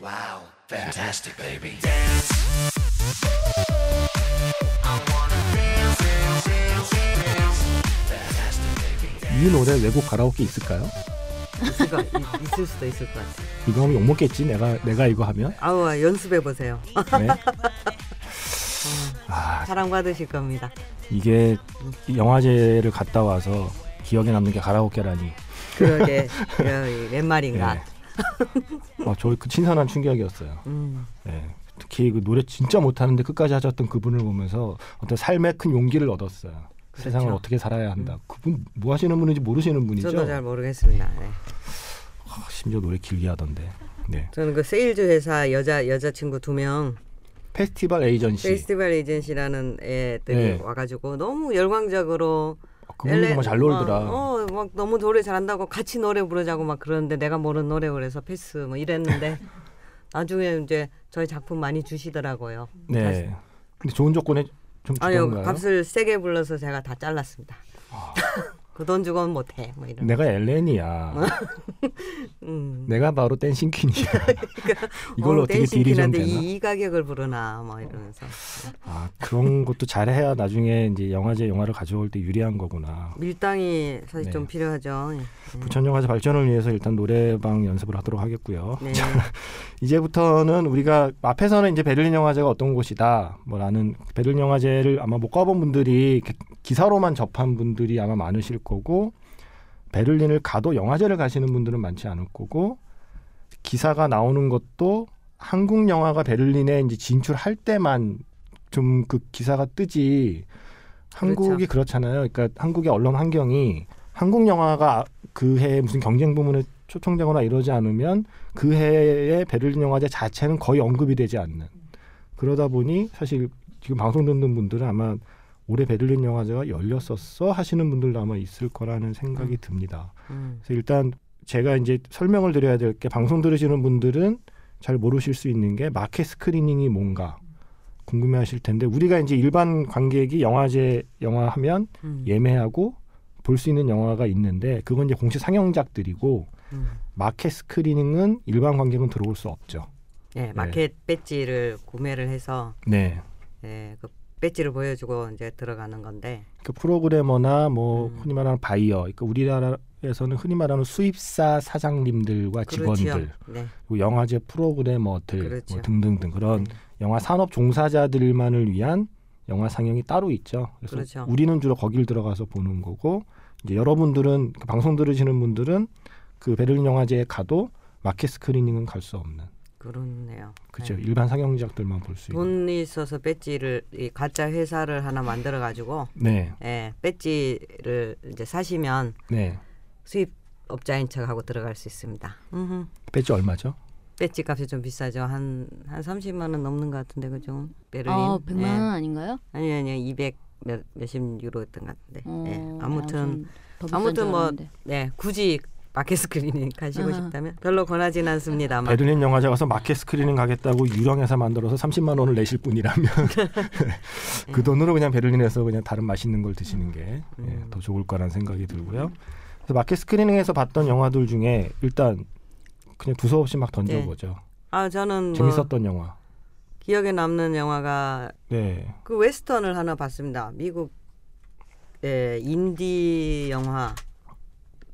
Wow, fantastic, baby. 이 노래 외국 가라오케 있을까요? 있을, 거, 있- 있을 수도 있을 것 같아요. 이거 하면 욕 먹겠지. 내가 내가 이거 하면. 아우 연습해 보세요. 네. 아 사랑 받으실 겁니다. 이게 영화제를 갔다 와서 기억에 남는 게 가라오케라니. 그러게 그러게, 웬 말인가. 네. 어, 저그 신선한 충격이었어요. 음, 네. 특히 그 노래 진짜 못하는데 끝까지 하셨던 그분을 보면서 어떤 삶의 큰 용기를 얻었어요. 그렇죠. 세상을 어떻게 살아야 한다. 그분 뭐 하시는 분인지 모르시는 분이죠. 저도 잘 모르겠습니다. 네. 아, 심지어 노래 길게 하던데. 네. 저는 그 세일즈 회사 여자 여자 친구 두 명 페스티벌 에이전시. 페스티벌 에이전시라는 애들이 네. 와가지고 너무 열광적으로 아, 그 분이 정말 잘 놀더라. 어, 어, 막 너무 노래 잘한다고 같이 노래 부르자고 막 그러는데 내가 모르는 노래 그래서 패스 뭐 이랬는데 나중에 이제 저희 작품 많이 주시더라고요. 네. 근데 좋은 조건에 좀 아니요 주던가요? 값을 세게 불러서 제가 다 잘랐습니다. 아. 그 돈 주고는 못해 뭐 이런. 내가 엘렌이야. 음. 내가 바로 댄싱 퀸이야. 이걸 어, 어, 떻게 딜이 좀 되나? 이, 이 가격을 부르나 뭐 이러면서 아 그런 것도 잘해야 나중에 이제 영화제 영화를 가져올 때 유리한 거구나. 밀당이 사실 네. 좀 필요하죠. 예. 부천 영화제 발전을 위해서 일단 노래방 연습을 하도록 하겠고요. 네. 이제부터는 우리가 앞에서는 이제 베를린 영화제가 어떤 곳이다 뭐라는 베를린 영화제를 아마 못 가본 분들이 기사로만 접한 분들이 아마 많으실 거고 베를린을 가도 영화제를 가시는 분들은 많지 않을 거고 기사가 나오는 것도 한국 영화가 베를린에 이제 진출할 때만 좀 그 기사가 뜨지. 한국이 그렇잖아요. 그러니까 한국의 언론 환경이 한국 영화가 그 해에 무슨 경쟁 부문에 초청되거나 이러지 않으면 그 해의 베를린 영화제 자체는 거의 언급이 되지 않는. 그러다 보니 사실 지금 방송 듣는 분들은 아마 올해 베를린 영화제가 열렸었어 하시는 분들도 아마 있을 거라는 생각이 음. 듭니다. 음. 그래서 일단 제가 이제 설명을 드려야 될 게 방송 들으시는 분들은 잘 모르실 수 있는 게 마켓 스크리닝이 뭔가 궁금해하실 텐데 우리가 이제 일반 관객이 영화제 영화 하면 음. 예매하고 볼 수 있는 영화가 있는데 그건 이제 공식 상영작들이고 음. 마켓 스크리닝은 일반 관객은 들어올 수 없죠. 예, 마켓 배지를 구매를 해서 네. 예, 그 배지를 보여주고 이제 들어가는 건데 그 프로그래머나 뭐 음. 흔히 말하는 바이어, 그러니까 우리나라에서는 흔히 말하는 수입사 사장님들과 직원들, 그렇죠. 네. 그리고 영화제 프로그래머들 그렇죠. 뭐 등등등 그런 네. 영화 산업 종사자들만을 위한 영화 상영이 따로 있죠. 그래서 그렇죠. 우리는 주로 거길 들어가서 보는 거고 이제 여러분들은 그 방송 들으시는 분들은 그 베를린 영화제에 가도 마켓 스크리닝은 갈 수 없는 그렇네요. 그죠 네. 일반 상영작들만 볼 수 있는 돈이 있어서 배지를 이 가짜 회사를 하나 만들어 가지고 네, 예, 배지를 이제 사시면 네 수입 업자인 척하고 들어갈 수 있습니다. 음흠. 배지 얼마죠? 배지 값이 좀 비싸죠. 한한 30만 원 넘는 것 같은데 그죠? 베를린. 아, 100만 예. 원 아닌가요? 아니 아니 200 몇, 몇십 유로였던 것 같은데. 어, 예. 아무튼 아, 아무튼 줄 뭐. 네, 굳이 market screening 가시고 아하. 싶다면 별로 권하진 않습니다만. 베를린 영화제 가서 market screening 가겠다고 유령회사 만들어서 30만 원을 내실 분이라면 그 돈으로 그냥 베를린에서 그냥 다른 맛있는 걸 드시는 게 예, 음. 더 좋을 거라는 생각이 들고요. 그래서 market screening에서 봤던 영화들 중에 일단 그냥 두서없이 막 던져보죠. 아 저는 뭐 재밌었던 영화. 기억에 남는 영화가 네. 그 웨스턴을 하나 봤습니다. 미국 의 인디 영화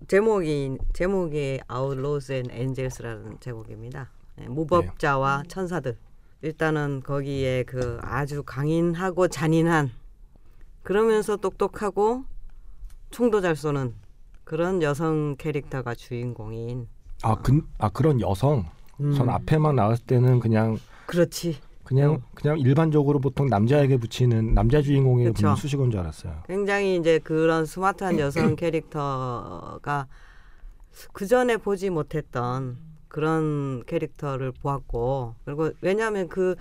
제목이 제목이 Outlaws and Angels라는 제목입니다. 네, 무법자와 천사들. 일단은 거기에 그 아주 강인하고 잔인한 그러면서 똑똑하고 총도 잘 쏘는 그런 여성 캐릭터가 주인공인. 아, 그, 아 그런 여성. 음, 전 앞에만 나왔을 때는 그냥 그렇지. 그냥 어. 그냥 일반적으로 보통 남자에게 붙이는 남자 주인공에게 그쵸. 붙는 수식어인 줄 알았어요. 굉장히 이제 그런 스마트한 여성 캐릭터가 그 전에 보지 못했던 그런 캐릭터를 보았고 그리고 왜냐하면 그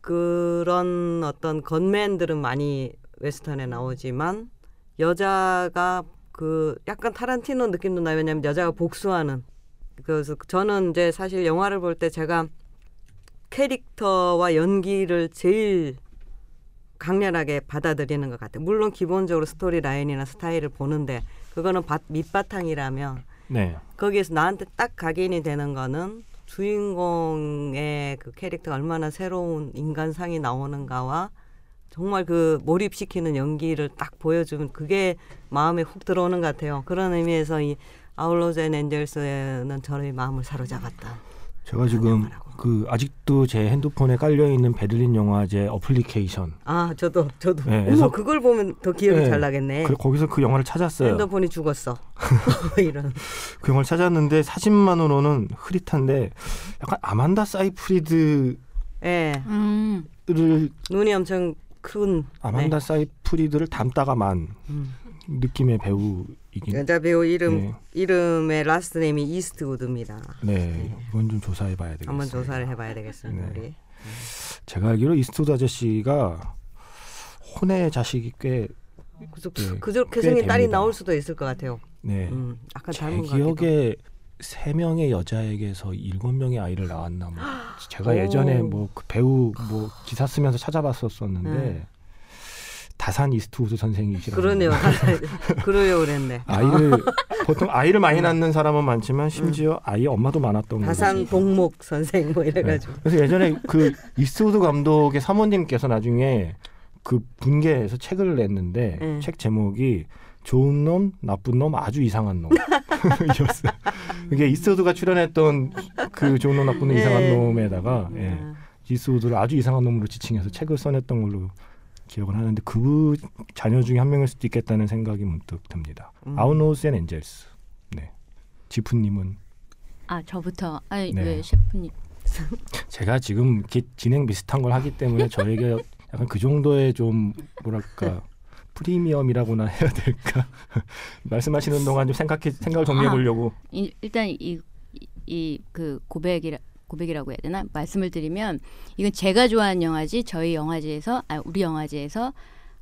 그런 어떤 건맨들은 많이 웨스턴에 나오지만 여자가 그 약간 타란티노 느낌도 나요 왜냐하면 여자가 복수하는 그래서 저는 이제 사실 영화를 볼 때 제가 캐릭터와 연기를 제일 강렬하게 받아들이는 것 같아요. 물론 기본적으로 스토리 라인이나 스타일을 보는데 그거는 밭, 밑바탕이라면 네. 거기에서 나한테 딱 각인이 되는 거는 주인공의 그 캐릭터가 얼마나 새로운 인간상이 나오는가와 정말 그 몰입시키는 연기를 딱 보여주면 그게 마음에 훅 들어오는 것 같아요. 그런 의미에서 이 Outlaws and Angels는 저의 마음을 사로잡았다. 제가 지금 그 아직도 제 핸드폰에 깔려 있는 베를린 영화제 어플리케이션. 아 저도 저도 네, 어머 그래서- 그걸 보면 더 기억이 네. 잘 나겠네. 그, 거기서 그 영화를 찾았어요. 핸드폰이 죽었어. 이런. 그 영화를 찾았는데 사진만으로는 흐릿한데 약간 아만다 사이프리드를 예. 음. 눈이 엄청 큰 아만다 사이프리드를 닮다가만 네. 음. 느낌의 배우이긴. 여자 배우 이름 네. 이름의 last name이 이스트우드입니다. 네, 이건 좀 조사해봐야 되겠어요. 한번 조사를 해봐야 되겠습니다. 네. 우리. 제가 알기로 이스트우드 아저씨가 혼외 자식이 꽤 그래서 네, 그저렇게 꽤 생긴 딸이. 나올 수도 있을 것 같아요. 네. 음, 제 닮은 것 같기도. 기억에 세 명의 여자에게서 일곱 명의 아이를 낳았나 뭐 제가 오. 예전에 뭐 그 배우 뭐 기사 쓰면서 찾아봤었었는데 네. 다산 이스트우드 선생이시라고 그러네요. 그러려고 그랬네. 아이를 보통 아이를 많이 낳는 사람은 많지만 심지어 아이 엄마도 많았던 거죠. 다산 복목 선생 뭐 이래가지고. 그래서 예전에 그 이스트우드 감독의 사모님께서 나중에 그 분개해서 책을 냈는데 음. 책 제목이 좋은 놈, 나쁜 놈, 아주 이상한 놈 이었어요. 이게 이스트우드가 출연했던 그 좋은 놈, 나쁜 놈, 이상한 예. 놈에다가 예, 아, 이스트우드를 아주 이상한 놈으로 지칭해서 책을 써냈던 걸로 기억을 하는데 그 자녀 중에 한 명일 수도 있겠다는 생각이 문득 듭니다. 음. Outlaws and Angels. 네. 셰프님은 아 저부터 아니 네. 왜 셰프님 제가 지금 진행 비슷한 걸 하기 때문에 저에게 약간 그 정도의 좀 뭐랄까 프리미엄이라고나 해야 될까 말씀하시는 동안 좀 생각해 생각을 정리해 보려고 이- 일단 이 이 그 고백이라 고백이라고 해야 되나 말씀을 드리면 이건 제가 좋아하는 영화지 저희 영화제에서 아 우리 영화제에서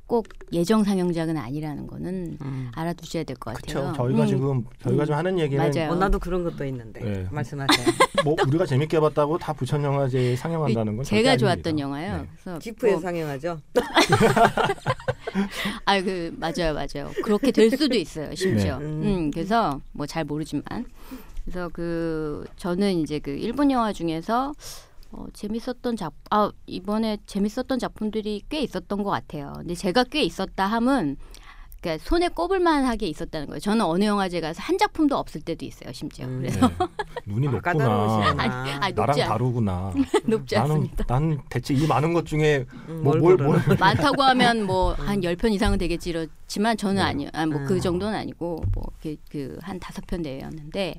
꼭 예정 상영작은 아니라는 거는 음. 알아두셔야 될 것 같아요. 그렇죠. 저희가 음, 지금 저희가 음. 지금 하는 얘기는 맞아요. 어, 나도 그런 것도 있는데 네. 말씀하세요. 뭐 우리가 재밌게 봤다고 다 부천 영화제에 상영한다는 건 제가 좋았던 아닙니다. 영화요. 네. 그래서 기프에 뭐, 상영하죠. 아, 그 맞아요, 맞아요. 그렇게 될 수도 있어요, 심지어. 네. 음, 그래서 뭐 잘 모르지만, 그래서 그 저는 이제 그 일본 영화 중에서 어, 재밌었던 작, 아 이번에 재밌었던 작품들이 꽤 있었던 것 같아요. 근데 제가 꽤 있었다 함은 그러니까 손에 꼽을 만하게 있었다는 거예요. 저는 어느 영화제 가서 한 작품도 없을 때도 있어요, 심지어. 음. 그래서 네. 눈이 아, 높구나. 아니, 아니, 나랑 높지 않- 다르구나. 높지 나는 않습니다. 나는 대체 이 많은 것 중에 음, 뭐 뭘 뭘. 많다고 하면 뭐한 열편 이상은 되겠지 이렇지만 저는 네. 아니요. 아, 뭐그 음. 정도는 아니고 뭐그 한 다섯 편 내외였는데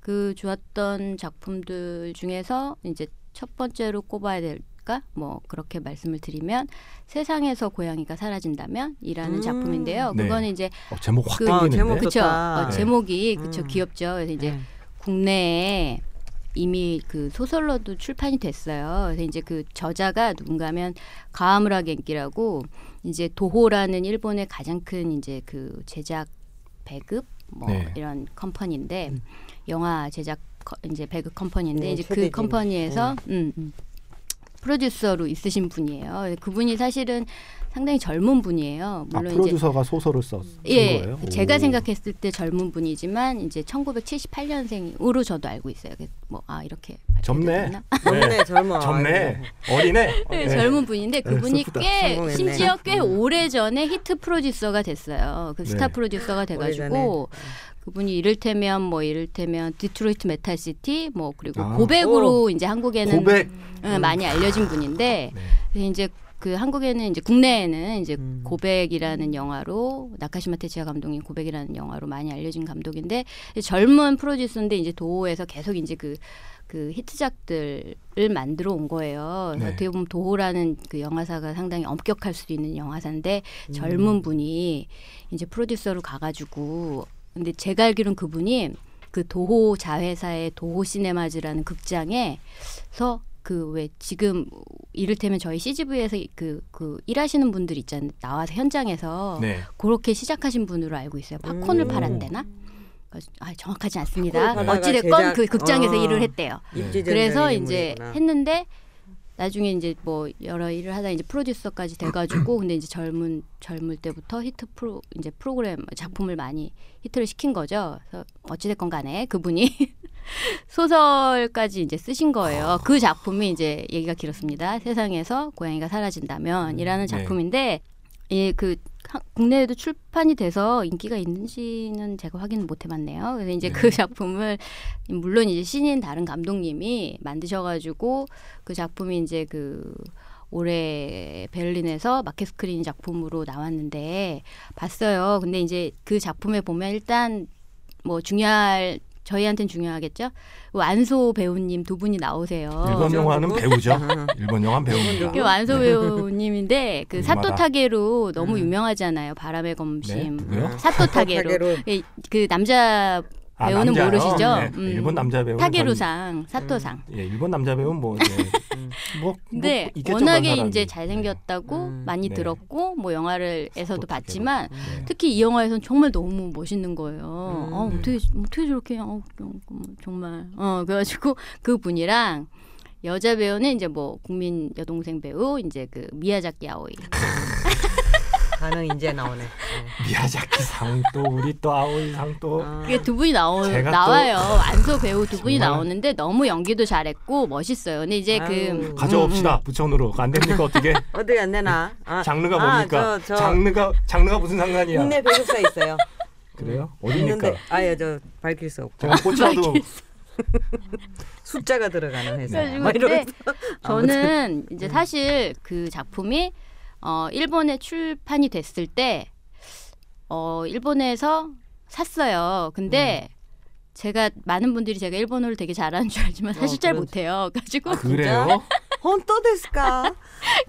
그 좋았던 작품들 중에서 이제 첫 번째로 꼽아야 될까? 뭐 그렇게 말씀을 드리면 세상에서 고양이가 사라진다면 이라는 음. 작품인데요. 네. 그거는 이제 어, 제목 확 그- 땡기는데. 어, 제목 그쵸. 어, 네. 제목이 그쵸 음. 귀엽죠. 그래서 이제 네. 국내에 이미 그 소설로도 출판이 됐어요. 그래서 이제 그 저자가 누군가면 가하무라 겐키라고 이제 도호라는 일본의 가장 큰 이제 그 제작 배급 뭐 네. 이런 컴퍼니인데 음. 영화 제작 커- 이제 배급 컴퍼니인데 네, 이제 그. 컴퍼니에서 음, 음, 프로듀서로 있으신 분이에요. 그분이 사실은 상당히 젊은 분이에요. 아, 물론 이제 프로듀서가 소설을 썼쓴 예, 거예요? 제가 오. 생각했을 때 젊은 분이지만 이제 1978년생으로 저도 알고 있어요. 뭐 아 이렇게 젊네. 되나? 젊네 젊어. 젊네. 어리네. 네, 네. 젊은 분인데 그분이 슬프다. 꽤 성공했네. 심지어 꽤 음. 오래 전에 히트 프로듀서가 됐어요. 그 스타 네. 프로듀서가 돼 가지고 오래전에. 그분이 이를테면 뭐 이를테면 Detroit Metal City 뭐 그리고 아. 고백으로 이제 한국에는 고백. 응, 많이 알려진 분인데 네. 그래서 이제 그 한국에는 이제 국내에는 이제 음. 고백이라는 영화로 나카시마 테츠야 감독님 고백이라는 영화로 많이 알려진 감독인데 젊은 프로듀서인데 이제 도호에서 계속 이제 그그 히트작들을 만들어 온 거예요. 네. 어떻게 보면 도호라는 그 영화사가 상당히 엄격할 수도 있는 영화사인데 음. 젊은 분이 이제 프로듀서로 가가지고 근데 제가 알기로는 그분이 그 도호 자회사의 도호 시네마즈라는 극장에서 그 왜 지금 이를테면 저희 CGV에서 그 그 일하시는 분들 있잖아요. 나와서 현장에서 네. 그렇게 시작하신 분으로 알고 있어요. 팝콘을 음. 팔았대나? 아, 정확하지 않습니다. 어찌됐건 제작- 그 극장에서 어. 일을 했대요. 입지전적인 그래서 이제 인물이구나. 했는데 나중에 이제 뭐 여러 일을 하다 이제 프로듀서까지 돼가지고 근데 이제 젊은 젊을 때부터 히트 프로 이제 프로그램 작품을 많이 히트를 시킨 거죠. 그래서 어찌됐건 간에 그분이 소설까지 이제 쓰신 거예요. 그 작품이 이제 얘기가 길었습니다. 세상에서 고양이가 사라진다면이라는 네. 작품인데 예그 국내에도 출판이 돼서 인기가 있는지는 제가 확인을 못 해봤네요. 그래서 이제 네. 그 작품을 물론 이제 신인 다른 감독님이 만드셔가지고 그 작품이 이제 그 올해 베를린에서 마켓 스크린 작품으로 나왔는데 봤어요. 근데 이제 그 작품에 보면 일단 뭐 중요할 저희한테는 중요하겠죠. 완소 배우님 두 분이 나오세요. 일본 영화는? 배우죠. 일본 영화는 배우입니다. 그 완소 배우님인데 그 사토 얼마나? 타게로 너무 음. 유명하잖아요. 바람의 검심. 네, 타게로. 타게로. 예, 그 남자 아, 배우는 남자요? 모르시죠? 네. 음. 일본 남자 배우는 타게로상, 사토상. 전- 예, 일본 남자 배우는 뭐, 네. 뭐, 근데 뭐 워낙에. 이제 잘생겼다고 음. 많이 네. 들었고 뭐 영화를에서도 봤지만. 네. 특히 이 영화에서는 정말 너무 멋있는 거예요. 음. 어, 어떻게 어떻게 저렇게 어, 어, 정말 어 그래가지고 그 분이랑 여자 배우는 이제 뭐 국민 여동생 배우 이제 그 미야자키 아오이. 가능 이제 나오네. 어. 미야자키 상 또 우리 또 아오이 상 또 아. 그게 두 분이 나오 또 나와요. 안소 배우 두 분이 정말- 나오는데 너무 연기도 잘했고 멋있어요. 근데 이제 그 아유. 가져옵시다 부천으로 안 됩니까 어떻게 어디 안 되나? 아, 장르가 아, 뭡니까 저, 저 장르가 장르가 무슨 상관이야 국내 배급사 있어요. 그래요 어디입니까 있는데 아예 저 밝힐 수 없고 제가 꽂혀도 숫자가 들어가는 회사. 그래가지고 막 이러면서 저는 이제 사실 그 작품이 어 일본에 출판이 됐을 때 어 일본에서 샀어요. 근데 제가 많은 분들이 제가 일본어를 되게 잘하는 줄 알지만 사실 어, 잘 그런- 못해요. 가지고 그래요 혼또 됐을까?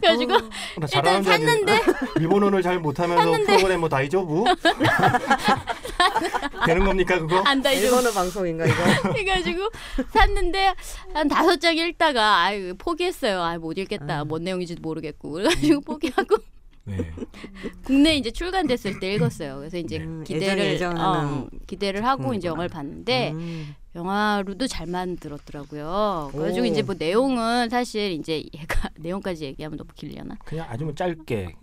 가지고 어. 나 일단 샀는데 일본어를 잘 못하면서 프로그램 뭐 다이저부 되는 겁니까 그거 안 다 이제 일본어 방송인가 이거? 해가지고 샀는데 한 다섯 장 읽다가 아유 포기했어요. 아못 읽겠다. 뭔 내용인지도 모르겠고 그래가지고 포기하고 네. 국내 이제 출간됐을 때 읽었어요. 그래서 이제 음, 기대를 예전 어, 기대를 하고 이제 영화를 봤는데 음. 영화로도 잘 만들었더라고요. 그래가지고 오. 이제 뭐 내용은 사실 이제 얘가 내용까지 얘기하면 너무 길려나? 그냥 아주 뭐 짧게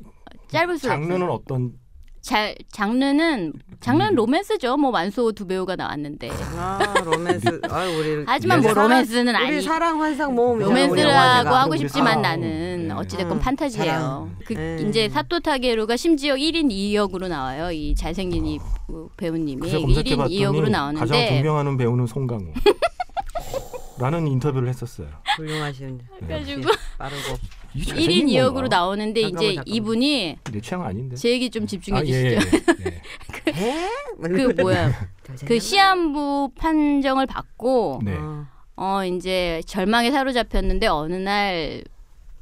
짧을 수 장르는 어떤 잘 장르는 장르는 로맨스죠. 뭐 완소 두 배우가 나왔는데. 아 로맨스. 아 우리 하지만 뭐 사랑- 로맨스는 우리 아니. 사랑 환상 모험 로맨스라고 하고 우리 싶지만 사랑. 나는 네. 어찌됐건 음, 판타지예요. 사랑. 그 네. 이제 사토 타케루가 심지어 1인 2역으로 나와요. 이 잘생긴 이 배우님이 그래서 1인 2역으로 검색해봤더니 가장 나오는데 존경하는 배우는 송강호 라는 인터뷰를 했었어요 훌륭하신. 그래가지고 역시 빠르고. 이게 1인 잘생긴 2역으로 건가? 나오는데 잠깐만, 이제 잠깐만. 이분이 내 취향 아닌데 제 얘기 좀 집중해 아, 주시죠. 예, 예, 예. 에? 그 뭐야 그 시한부 판정을 받고 네. 어. 어 이제 절망에 사로잡혔는데 어느 날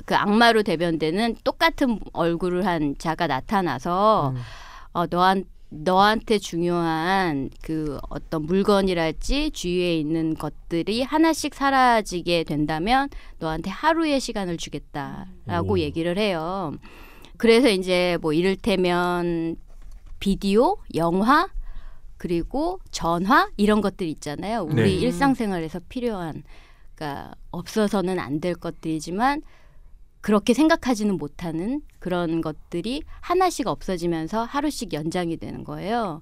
그 악마로 대변되는 똑같은 얼굴을 한 자가 나타나서 음. 어 너한 너한테 중요한 그 어떤 물건이랄지 주위에 있는 것들이 하나씩 사라지게 된다면 너한테 하루의 시간을 주겠다라고 오. 얘기를 해요. 그래서 이제 뭐 이를테면 비디오, 영화, 그리고 전화 이런 것들 있잖아요. 우리 네. 일상생활에서 필요한 그러니까 없어서는 안 될 것들이지만 그렇게 생각하지는 못하는 그런 것들이 하나씩 없어지면서 하루씩 연장이 되는 거예요.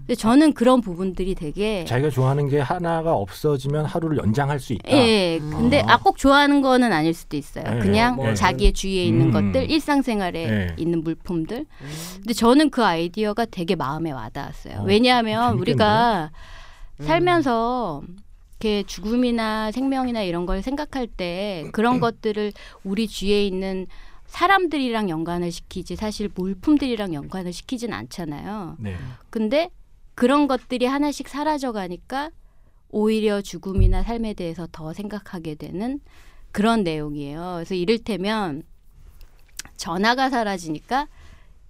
근데 저는 그런 부분들이 되게 자기가 좋아하는 게 하나가 없어지면 하루를 연장할 수 있다. 예, 음. 근데 아꼭 좋아하는 거는 아닐 수도 있어요. 네, 그냥 뭐, 자기의 주위에 있는 음. 것들, 일상생활에 네. 있는 물품들. 음. 근데 저는 그 아이디어가 되게 마음에 와닿았어요. 어, 왜냐하면 재밌겠네. 우리가 음. 살면서 이렇게 죽음이나 생명이나 이런 걸 생각할 때 그런 것들을 우리 주위에 있는 사람들이랑 연관을 시키지 사실 물품들이랑 연관을 시키진 않잖아요. 네. 근데 그런 것들이 하나씩 사라져 가니까 오히려 죽음이나 삶에 대해서 더 생각하게 되는 그런 내용이에요. 그래서 이를테면 전화가 사라지니까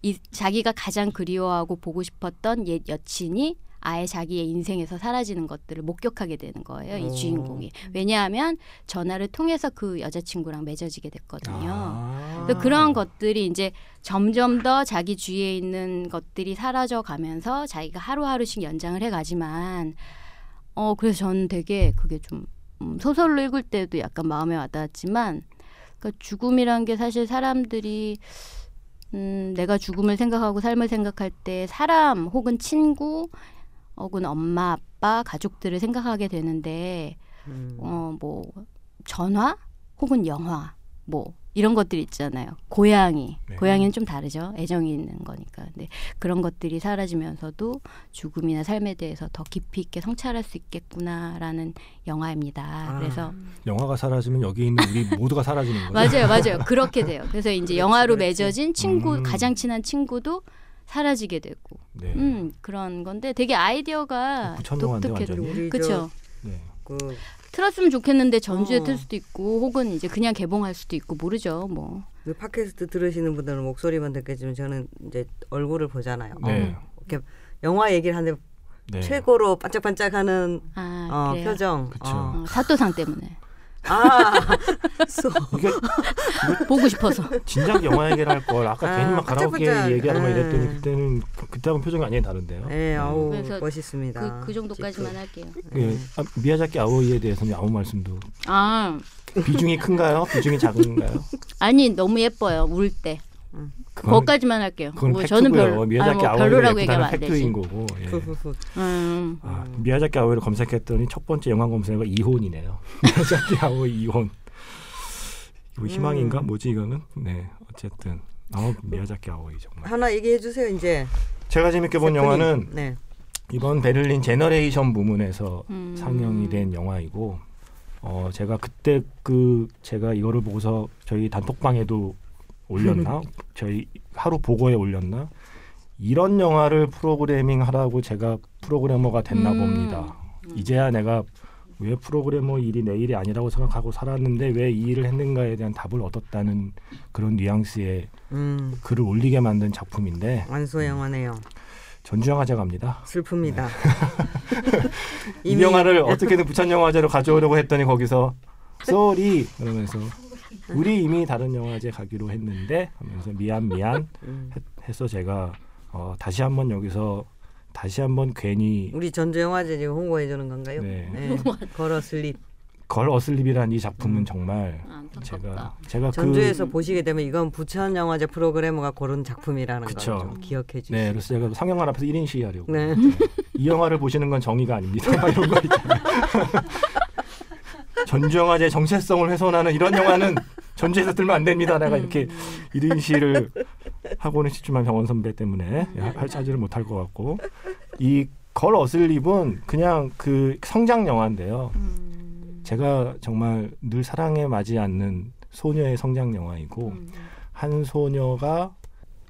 이 자기가 가장 그리워하고 보고 싶었던 옛 여친이 아예 자기의 인생에서 사라지는 것들을 목격하게 되는 거예요. 이 오. 주인공이. 왜냐하면 전화를 통해서 그 여자친구랑 맺어지게 됐거든요. 아. 그래서 그런 것들이 이제 점점 더 자기 주위에 있는 것들이 사라져 가면서 자기가 하루하루씩 연장을 해 가지만 어 그래서 저는 되게 그게 좀 음, 소설로 읽을 때도 약간 마음에 와닿았지만 그러니까 죽음이란 게 사실 사람들이 음, 내가 죽음을 생각하고 삶을 생각할 때 사람 혹은 친구 혹은 엄마 아빠 가족들을 생각하게 되는데 음. 어뭐 전화 혹은 영화 뭐 이런 것들 있잖아요. 고양이 네. 고양이는 좀 다르죠. 애정이 있는 거니까. 근데 그런 것들이 사라지면서도 죽음이나 삶에 대해서 더 깊이 있게 성찰할 수 있겠구나라는 영화입니다. 아. 그래서 영화가 사라지면 여기 있는 우리 모두가 사라지는 거죠. 맞아요, 맞아요. 그렇게 돼요. 그래서 이제 그렇지, 영화로 그렇지. 맺어진 친구 음. 가장 친한 친구도 사라지게 되고, 네. 음 그런 건데 되게 아이디어가 독특해. 우리 그렇죠. 네. 그 틀었으면 좋겠는데 전주에 어. 틀 수도 있고, 혹은 이제 그냥 개봉할 수도 있고 모르죠. 뭐. 그 팟캐스트 들으시는 분들은 목소리만 듣겠지만 저는 이제 얼굴을 보잖아요. 네. 이렇게 영화 얘기를 하는데 네. 최고로 반짝반짝하는 아 어. 표정. 그쵸. 어. 어, 사또상 때문에 아, 소. 이게 보고 싶어서. 진작 영화 얘기를 할걸 아까 아, 괜히 막 가라오케 막 아. 이랬더니 그때는 그- 그때하고는 표정이 완전히 다른데요. 네, 아우 그래서 멋있습니다. 그, 그 정도까지만 할게요. 예, 아, 미야자키 아오이에 대해서는 아무 말씀도 아 비중이 큰가요? 비중이 작은가요? 아니 너무 예뻐요. 울 때. 그건, 거기까지만 할게요. 그건 뭐 저는. 별로, 미야자키 아니, 뭐 별로라고 얘기하면 안 되지. 거고. 예. 음. 아, 미야자키 아오이를 검색했더니 첫 번째 영화 검색어가 이혼이네요. 미야자키 아오이 이혼. 이거 희망인가? 음. 뭐지 이거는? 네, 어쨌든 아 미야자키 아오이 정말. 하나 얘기해 주세요 이제. 제가 재밌게 본 셰프님. 영화는 네. 이번 베를린 Generation 부문에서 음. 상영이 된 영화이고 어 제가 그때 그 제가 이거를 보고서 저희 단톡방에도 올렸나 저희 하루 보고에 올렸나 이런 영화를 프로그래밍 하라고 제가 프로그래머가 됐나 음. 봅니다. 이제야 내가 왜 프로그래머 일이 내 일이 아니라고 생각하고 살았는데 왜 이 일을 했는가에 대한 답을 얻었다는 그런 뉘앙스의 음. 글을 올리게 만든 작품인데 완소 영화네요. 전주영화제 갑니다. 슬픕니다. 이 영화를 어떻게든 부천 영화제로 가져오려고 했더니 거기서 sorry 그러면서 우리 이미 다른 영화제 가기로 했는데 하면서 미안 미안 음. 했- 해서 제가 어, 다시 한번 여기서 다시 한번 괜히 우리 전주 영화제 지금 홍보해 주는 건가요? 네. 걸어 슬립. 걸 어슬립이라는 이 작품은 음. 정말 안타깝다. 제가 제가 전주에서 그 보시게 되면 이건 부천 영화제 프로그래머가 고른 작품이라는. 좀 기억해 주시고. 네 그래서 제가 상영관 앞에서 1인 시위하려고 네. 이 영화를 보시는 건 정의가 아닙니다 이런 거 있잖아요 전주 영화제 정체성을 훼손하는 이런 영화는 전주에서 들면 안 됩니다 내가 이렇게 음. 1인 시위를 하고는 싶지만 병원 선배 때문에 할 차지를 못할 것 같고 이 걸 어슬립은 그냥 그 성장 영화인데요. 음. 제가 정말 늘 사랑에 맞지 않는 소녀의 성장 영화이고 음. 한 소녀가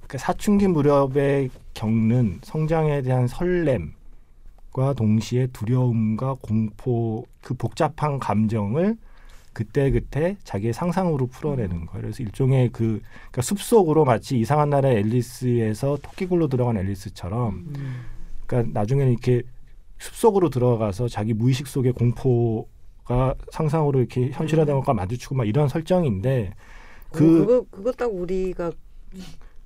그 사춘기 무렵에 겪는 성장에 대한 설렘과 동시에 두려움과 공포 그 복잡한 감정을 그때 그때 자기의 상상으로 풀어내는 거예요. 그래서 일종의 그 그러니까 숲속으로 마치 이상한 나라의 앨리스에서 토끼굴로 들어간 앨리스처럼 음. 그러니까 나중에는 이렇게 숲속으로 들어가서 자기 무의식 속의 공포가 상상으로 이렇게 현실화된 것과 마주치고 막 이런 설정인데 그그 그거 그거 딱 우리가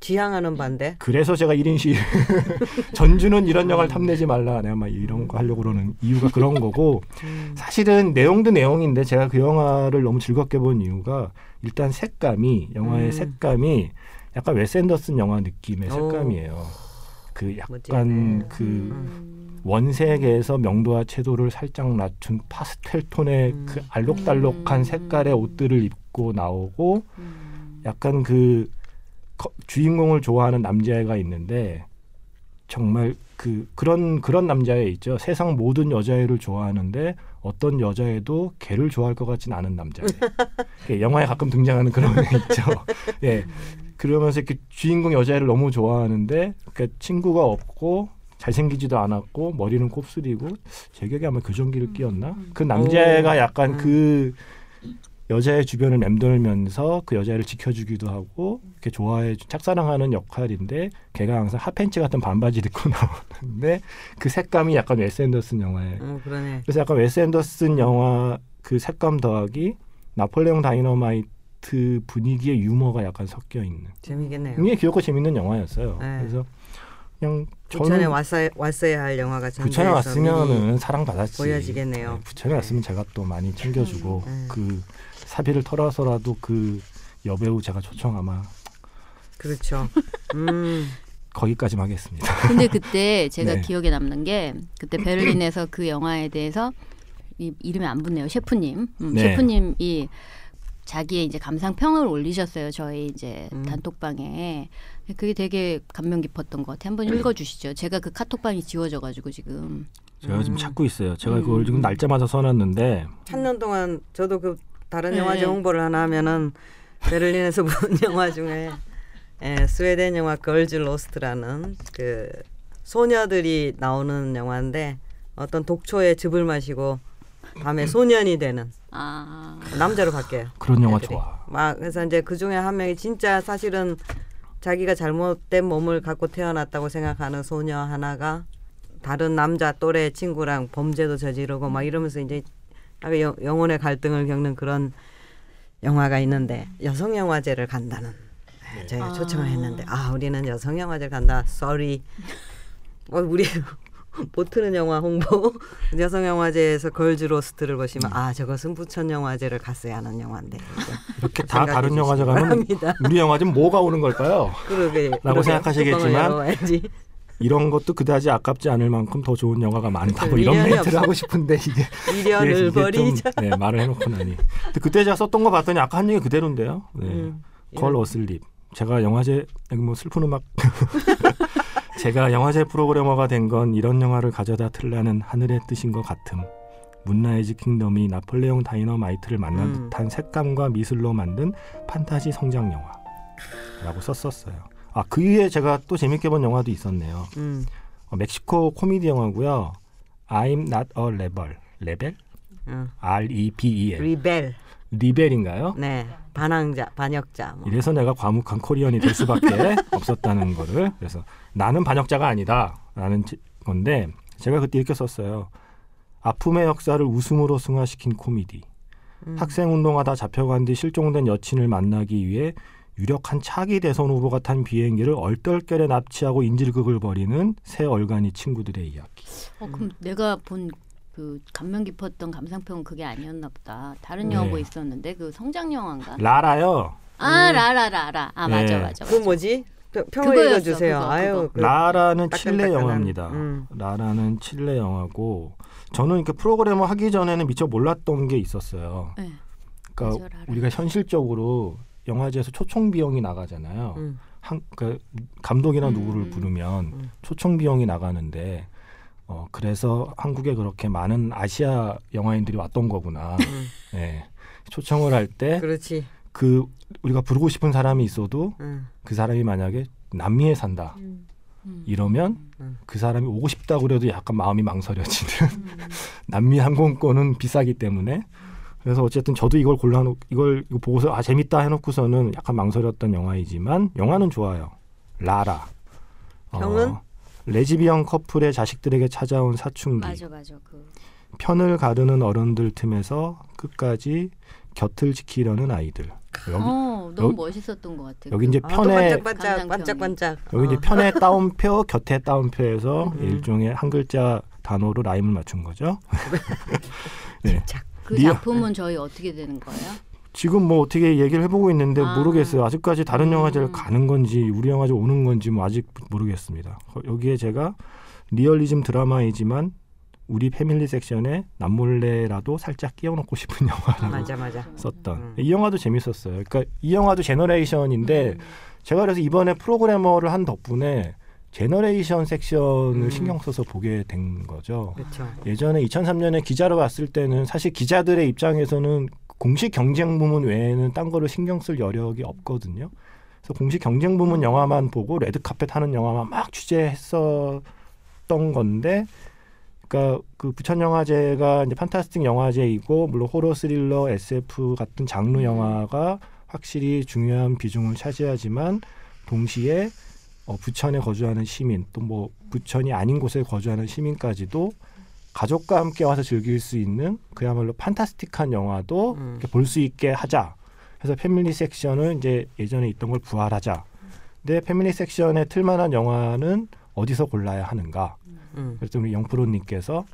지향하는 반대. 그래서 제가 1인 시 전주는 이런 영화를 탐내지 말라 내가 막 이런 거 하려고 그러는 이유가 그런 거고 음. 사실은 내용도 내용인데 제가 그 영화를 너무 즐겁게 본 이유가 일단 색감이 영화의 음. 색감이 약간 웨스 앤더슨 영화 느낌의 오. 색감이에요. 그 약간 멋지네. 그 음. 원색에서 명도와 채도를 살짝 낮춘 파스텔 톤의 음. 그 알록달록한 음. 색깔의 옷들을 입고 나오고 음. 약간 그 거- 주인공을 좋아하는 남자애가 있는데 정말 그 그런 그런 남자애 있죠. 세상 모든 여자애를 좋아하는데 어떤 여자애도 걔를 좋아할 것 같진 않은 남자애. 예, 영화에 가끔 등장하는 그런 애 있죠. 예. 그러면서 이렇게 주인공 여자애를 너무 좋아하는데 그러니까 친구가 없고 잘생기지도 않았고 머리는 곱슬이고 제 기억에 아마 교정기를? 그 남자애가 오. 약간 음. 그 여자의 주변을 맴돌면서 그 여자를 지켜주기도 하고 이렇게 좋아해 짝사랑하는 역할인데 걔가 항상 핫팬츠 같은 반바지를 입고 나오는데 그 색감이 약간 웨스 앤더슨 영화에 어. 그래서 약간 웨스 앤더슨 영화 그 색감 더하기 나폴레옹 다이너마이트 분위기의 유머가 약간 섞여 있는 재미겠네요. 굉장히 귀엽고 재밌는 영화였어요. 네. 그래서 그냥 부천에 왔어야 왔어야 할 영화가 부천에 왔으면은 사랑 받았지. 보여지겠네요. 네, 부천에 왔으면 제가 또 많이 챙겨주고 음. 그 사비를 털어서라도 그 여배우 제가 초청 아마 그렇죠. 음. 거기까지만 하겠습니다. 근데 그때 제가 네. 기억에 남는 게 그때 베를린에서 그 영화에 대해서 이, 이름이 안 붙네요. 셰프님. 음, 네. 셰프님이 자기의 이제 감상 평을 올리셨어요. 저희 이제 음. 단톡방에. 그게 되게 감명 깊었던 것 같아요. 한번 읽어주시죠. 제가 그 카톡방이 지워져가지고 지금. 제가 지금 음. 찾고 있어요. 제가 음. 그걸 지금 날짜마다 써놨는데 찾는 동안 저도 그 다른 네. 영화제 홍보를 하나 하면은 베를린에서 본 영화 중에 예, 스웨덴 영화 걸즈 로스트라는 그 소녀들이 나오는 영화인데 어떤 독초에 즙을 마시고 밤에 소년이 되는 아, 남자로 바뀌어요. 그런 영화 애들이. 좋아. 막 그래서 이제 그 중에 한 명이 진짜 사실은 자기가 잘못된 몸을 갖고 태어났다고 생각하는 소녀 하나가 다른 남자 또래 친구랑 범죄도 저지르고 막 이러면서 이제 영- 영혼의 갈등을 겪는 그런 영화가 있는데 여성 영화제를 간다는 네, 저희가 아. 초청을 했는데 아 우리는 여성 영화제를 간다. sorry. 어, 우리 못 트는 영화 홍보 여성 영화제에서 걸즈 로스트를 보시면 아 저것은 부천 영화제를 갔어야 하는 영화인데 이렇게 다 다른 영화제 가면 바랍니다. 우리 영화제는 뭐가 오는 걸까요? 그러게 라고 그러게. 생각하시겠지만. 이런 것도 그다지 아깝지 않을 만큼 더 좋은 영화가 많다. 뭐 이런 멘트를. 하고 싶은데 이게 미련을 버리자. 네, 말을 해놓고 나니. 근데 그때 제가 썼던 거 봤더니 아까 한 얘기 그대로인데요. 네. 음, Girl Asleep. 제가 영화제 뭐 슬픈 음악. 제가 영화제 프로그래머가 된 건 이런 영화를 가져다 틀라는 하늘의 뜻인 것 같음. Moonrise Kingdom이 나폴레옹 다이너마이트를 만난 음. 듯한 색감과 미술로 만든 판타지 성장 영화라고 썼었어요. 아 그 위에 제가 또 재밌게 본 영화도 있었네요. 음, 어, 멕시코 코미디 영화고요. I'm not a rebel. Rebel? 음. R E B E L. Rebel. Rebel인가요? 네, 반항자, 반역자. 뭐. 이래서 내가 과묵한 Korean이 될 수밖에 없었다는 거를 그래서 나는 반역자가 아니다 라는 지- 건데 제가 그때 이렇게 썼어요. 아픔의 역사를 웃음으로 승화시킨 코미디. 음. 학생 운동하다 잡혀간 뒤 실종된 여친을 만나기 위해 유력한 차기 대선 후보가 탄 비행기를 얼떨결에 납치하고 인질극을 벌이는 세 얼간이 친구들의 이야기. 어, 그럼 내가 본 그 감명 깊었던 감상평은 그게 아니었나 보다. 다른 영화 네. 뭐 있었는데 그 성장 영화인가? 라라요. 아 라라라라. 아 맞아 네. 맞아. 그 맞아. 뭐지? 평- 평을 읽어주세요. 그거, 아유, 그거. 그 라라는 칠레 영화입니다. 음. 라라는 칠레 영화고 저는 이렇게 프로그래머 하기 전에는 미처 몰랐던 게 있었어요. 네. 그러니까 맞아. 우리가 현실적으로 영화제에서 초청 비용이 나가잖아요. 음. 한, 그러니까 감독이나 음. 누구를 부르면 음. 초청 비용이 나가는데 어, 그래서 한국에 그렇게 많은 아시아 영화인들이 왔던 거구나. 음. 예. 초청을 할때 그렇지. 그 우리가 부르고 싶은 사람이 있어도 음. 그 사람이 만약에 남미에 산다. 음. 이러면 음. 그 사람이 오고 싶다고 그래도 약간 마음이 망설여지는 음. 남미 항공권은 비싸기 때문에 그래서 어쨌든 저도 이걸 골라 놓 이걸 이거 보고서 아 재밌다 해놓고서는 약간 망설였던 영화이지만 영화는 좋아요. 라라. 평은? 레즈비언 커플의 자식들에게 찾아온 사춘기. 맞아 맞아 그. 편을 가르는 어른들 틈에서 끝까지 곁을 지키려는 아이들. 여기 어 너무 여기- 멋있었던 것 같아. 여기 이제 아, 또 편에 반짝반짝, 감상평이. 반짝반짝. 여기 이제 어. 편의 따옴표, 곁에 따옴표에서 음. 일종의 한 글자 단어로 rhyme을 맞춘 거죠. 네. 자, 그 리얼- 작품은 저희 어떻게 되는 거예요? 지금 뭐 어떻게 얘기를 해보고 있는데 아. 모르겠어요. 아직까지 다른 음. 영화제를 가는 건지 우리 영화제 오는 건지 뭐 아직 모르겠습니다. 어, 여기에 제가 리얼리즘 드라마이지만 우리 family section에 남몰래라도 살짝 끼워놓고 싶은 영화라고 맞아, 맞아. 썼던 음. 이 영화도 재밌었어요. 그러니까 이 영화도 Generation인데 음. 제가 그래서 이번에 프로그래머를 한 덕분에 Generation section을 음. 신경 써서 보게 된 거죠. 그렇죠. 예전에 2003년에 기자로 갔을 때는 사실 기자들의 입장에서는 공식 경쟁 부문 외에는 딴 거를 신경 쓸 여력이 없거든요. 그래서 공식 경쟁 부문 영화만 보고 레드카펫 하는 영화만 막 취재했었던 건데, 그러니까 그 부천 영화제가 이제 판타스틱 영화제이고 물론 호러 스릴러, SF 같은 장르 음. 영화가 확실히 중요한 비중을 차지하지만 동시에 어, 부천에 거주하는 시민 또 뭐 부천이 아닌 곳에 거주하는 시민까지도 가족과 함께 와서 즐길 수 있는 그야말로 fantastic한 영화도 음. 볼 수 있게 하자. 그래서 family section을 이제 예전에 있던 걸 부활하자. 근데 family section에 틀만한 영화는 어디서 골라야 하는가? 음. 그래서 우리 영프로님께서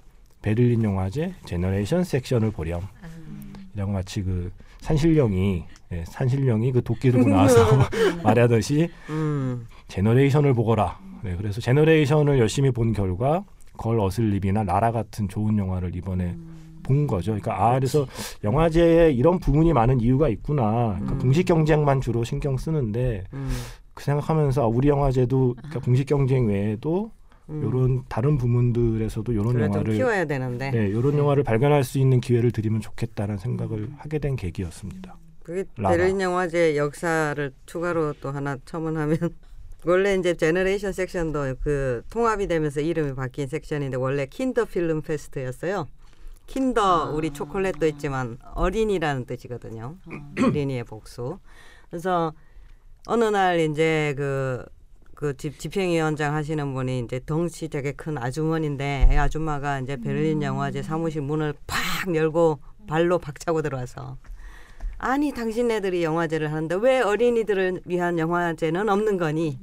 베를린 영화제 Generation section을 보렴. 이라고 마치 그 산신령이 예, 산신령이 그 도끼 들고 나와서 말하듯이 음. Generation을 보거라. 네, 그래서 Generation을 열심히 본 결과 걸 어슬립이나 나라 같은 좋은 영화를 이번에 본 거죠. 그러니까 아 그래서 영화제에 이런 부분이 많은 이유가 있구나. 그러니까 음. 공식 경쟁만 주로 신경 쓰는데 음. 그 생각하면서 아, 우리 영화제도 그러니까 공식 경쟁 외에도 음. 이런 다른 부분들에서도 이런 그래 좀 영화를 키워야 되는데 네, 이런 네. 영화를 발견할 수 있는 기회를 드리면 좋겠다는 생각을 하게 된 계기였습니다. 그게. 베를린 영화제 역사를 추가로 또 하나 첨언하면 원래 이제 Generation section도 그 통합이 되면서 이름이 바뀐 section인데 원래 Kinderfilmfest였어요. Kinder 우리 초콜릿도 있지만 어린이라는 뜻이거든요. 어린이의 복수. 그래서 어느 날 이제 그그 집행위원장 하시는 분이 이제 덩치 되게 큰 아주머니인데 이 아줌마가 이제 베를린 영화제 사무실 문을 팍 열고 발로 박차고 들어와서 아니 당신네들이 영화제를 하는데 왜 어린이들을 위한 영화제는 없는 거니?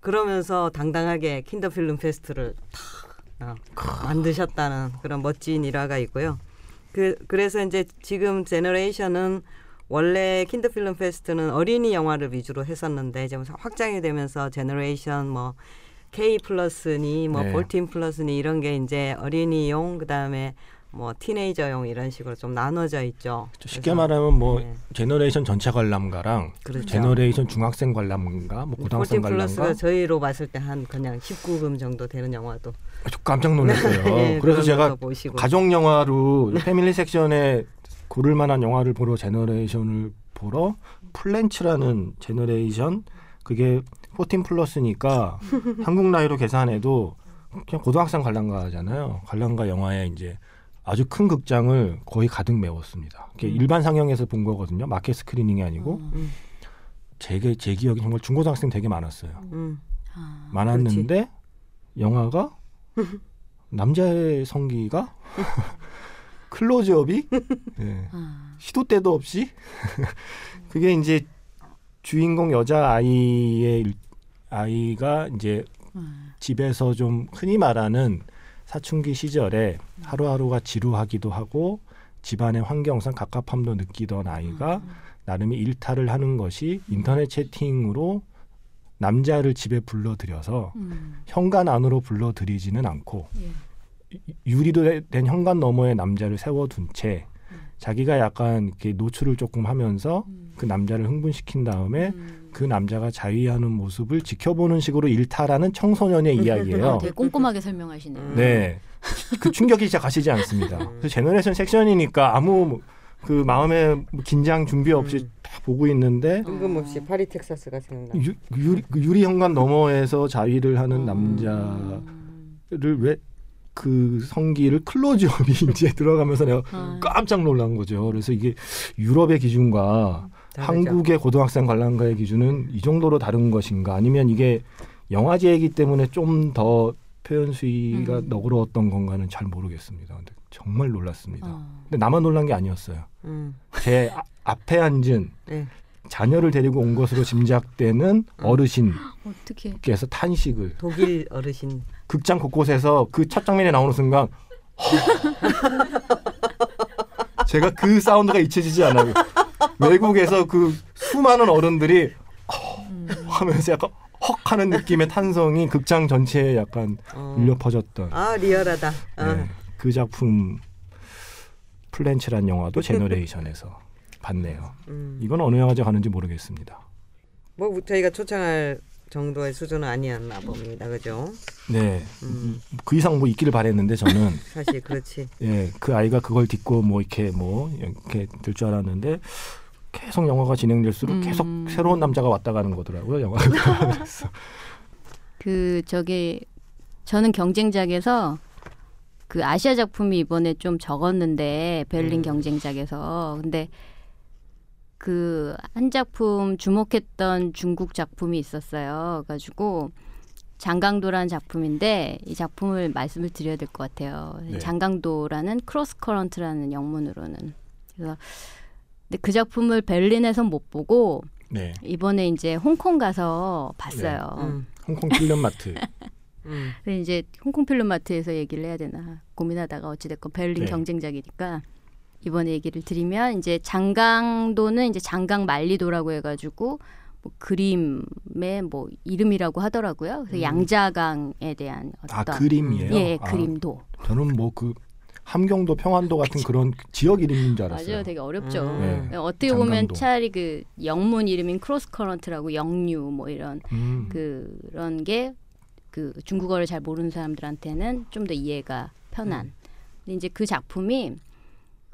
그러면서 당당하게 Kinderfilmfest를 탁 어, 만드셨다는 그런 멋진 일화가 있고요. 그 그래서 이제 지금 Generation은 원래 Kinderfilmfest는 어린이 영화를 위주로 했었는데 이제 확장이 되면서 Generation 뭐 K 플러스니 뭐 네. 14 플러스니 이런 게 이제 어린이용 그다음에 뭐 teenager용 이런 식으로 좀 나눠져 있죠. 쉽게 그래서, 말하면 뭐 네. Generation 전체 관람가랑 그렇죠. Generation 중학생 관람가, 뭐 고등학생 14 플러스가 관람가 저희로 봤을 때 한 그냥 19금 정도 되는 영화도 저 깜짝 놀랐어요. 예, 그래서 제가. 가족 영화로 family section에 고를 만한 영화를 보러 Generation을 보러 Plants라는 Generation 그게 14 플러스니까 한국 나이로 계산해도 그냥 고등학생 관람가잖아요. 관람가 영화에 이제 아주 큰 극장을 거의 가득 메웠습니다. 그게 음. 일반 상영에서 본 거거든요. 마켓 스크리닝이 아니고 음. 제, 제 기억에 정말 중고등학생 되게 많았어요. 음. 아, 많았는데 영화가 남자의 성기가 클로즈업이 예, 아, 시도 때도 없이 그게 이제 주인공 여자 아이의 일- 아이가 이제 음. 집에서 좀 흔히 말하는 사춘기 시절에 하루하루가 지루하기도 하고 집안의 환경상 갑갑함도 느끼던 아이가 나름의 일탈을 하는 것이 인터넷 채팅으로 남자를 집에 불러들여서 음. 현관 안으로 불러들이지는 않고 예. 유- 유리도 된 현관 너머에 남자를 세워둔 채 자기가 약간 이렇게 노출을 조금 하면서 그 남자를 흥분시킨 다음에 음. 그 남자가 자위하는 모습을 지켜보는 식으로 일탈하는 청소년의 이야기예요. 되게 꼼꼼하게 설명하시네요. 음. 네, 그 충격이 진짜 가시지 않습니다. 그래서 Generation section이니까 아무 그 마음의 긴장 준비 없이 음. 다 보고 있는데 뜬금없이 파리 텍사스가 생각나. 유, 유리, 그 유리 현관 너머에서 자위를 하는 음. 남자를 왜 그 성기를 클로즈업이 이제 들어가면서 내가 아. 깜짝 놀란 거죠. 그래서 이게 유럽의 기준과. 한국의 고등학생 관람가의 기준은 이 정도로 다른 것인가 아니면 이게 영화제이기 때문에 좀 더 표현 수위가 음. 너그러웠던 건가는 잘 모르겠습니다. 근데 정말 놀랐습니다. 어. 근데 나만 놀란 게 아니었어요. 음. 제 아- 앞에 앉은 네. 자녀를 데리고 온 것으로 짐작되는 음. 어르신께서? 탄식을 독일 어르신. 극장 곳곳에서 그 첫 장면이 나오는 순간 제가 그 사운드가 잊혀지지 않아요. 외국에서 그 수많은 어른들이 하면서 약간 헉 하는 느낌의 탄성이 극장 전체에 약간 어. 울려 퍼졌던 아 리얼하다. 어. 네, 그 작품 플랜츠란 영화도 제너레이션에서 봤네요. 음. 이건 어느 영화제 가는지 모르겠습니다. 뭐 저희가 초청할 정도의 수준은 아니었나 봅니다. 그죠? 네, 음. 그 이상 뭐 있기를 바랬는데 저는 사실 그렇지. 예, 그 아이가 그걸 딛고 뭐 이렇게 뭐 이렇게 될 줄 알았는데 계속 영화가 진행될수록 음. 계속 새로운 남자가 왔다 가는 거더라고요. 영화가 그 저기 저는 경쟁작에서 그 아시아 작품이 이번에 좀 적었는데 베를린 음. 경쟁작에서 근데 그 한 작품 주목했던 중국 작품이 있었어요. 가지고 장강도라는 작품인데 이 작품을 말씀을 드려야 될 것 같아요. 네. 장강도라는 Crosscurrent라는 영문으로는 그래서 근데 그 작품을 베를린에서 못 보고 네, 이번에 이제 홍콩 가서 봤어요. 음. 홍콩 Filmart 음. 근데 이제 홍콩 Filmart에서 얘기를 해야 되나 고민하다가 어찌됐건 베를린 네. 경쟁작이니까 이번에 얘기를 드리면 이제 장강도는 이제 장강 만리도라고 해가지고 뭐 그림의 뭐 이름이라고 하더라고요. 그래서 음. 양자강에 대한 아 어떤 그림이에요. 예 아, 그림도 저는 뭐그 함경도 평안도 같은 그런 지역 이름인 줄 알았어요. 맞아요. 되게 어렵죠. 음. 네. 어떻게 보면 장강도. 차라리 그 영문 이름인 Crosscurrent라고 역류 뭐 이런 음. 그런 게 그 중국어를 잘 모르는 사람들한테는 좀 더 이해가 편한. 근데 이제 그 작품이 그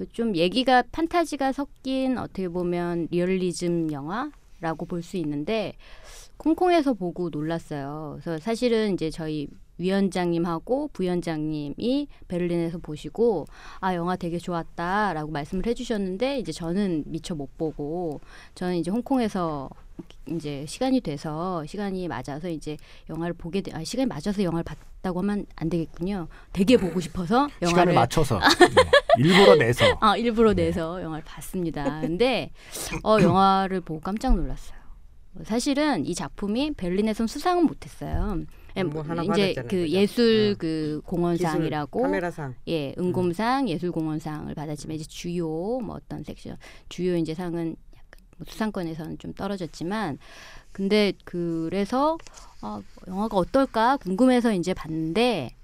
좀 얘기가 판타지가 섞인 어떻게 보면 리얼리즘 영화라고 볼 수 있는데 홍콩에서 보고 놀랐어요. 그래서 사실은 이제 저희 위원장님하고 부위원장님이 베를린에서 보시고 아 영화 되게 좋았다라고 말씀을 해주셨는데 이제 저는 미처 못 보고 저는 이제 홍콩에서 이제 시간이 돼서 시간이 맞아서 이제 영화를 보게 돼. 아 시간이 맞아서 영화를 봤다고 하면 안 되겠군요. 되게 보고 싶어서 영화를 시간을 맞춰서 네. 일부러 내서 아 일부러 네. 내서 영화를 봤습니다. 근데 어 영화를 보고 깜짝 놀랐어요. 사실은 이 작품이 베를린에선 수상은 못했어요. 예, 뭐 하나 이제 그 그죠? 예술 응. 그 기술, 공헌상이라고 카메라상. 예 은곰상 예술 공헌상을 받았지만 이제 주요 뭐 어떤 섹션 주요 이제 상은 약간 뭐 수상권에서는 좀 떨어졌지만 근데 그래서 아, 영화가 어떨까 궁금해서 이제 봤는데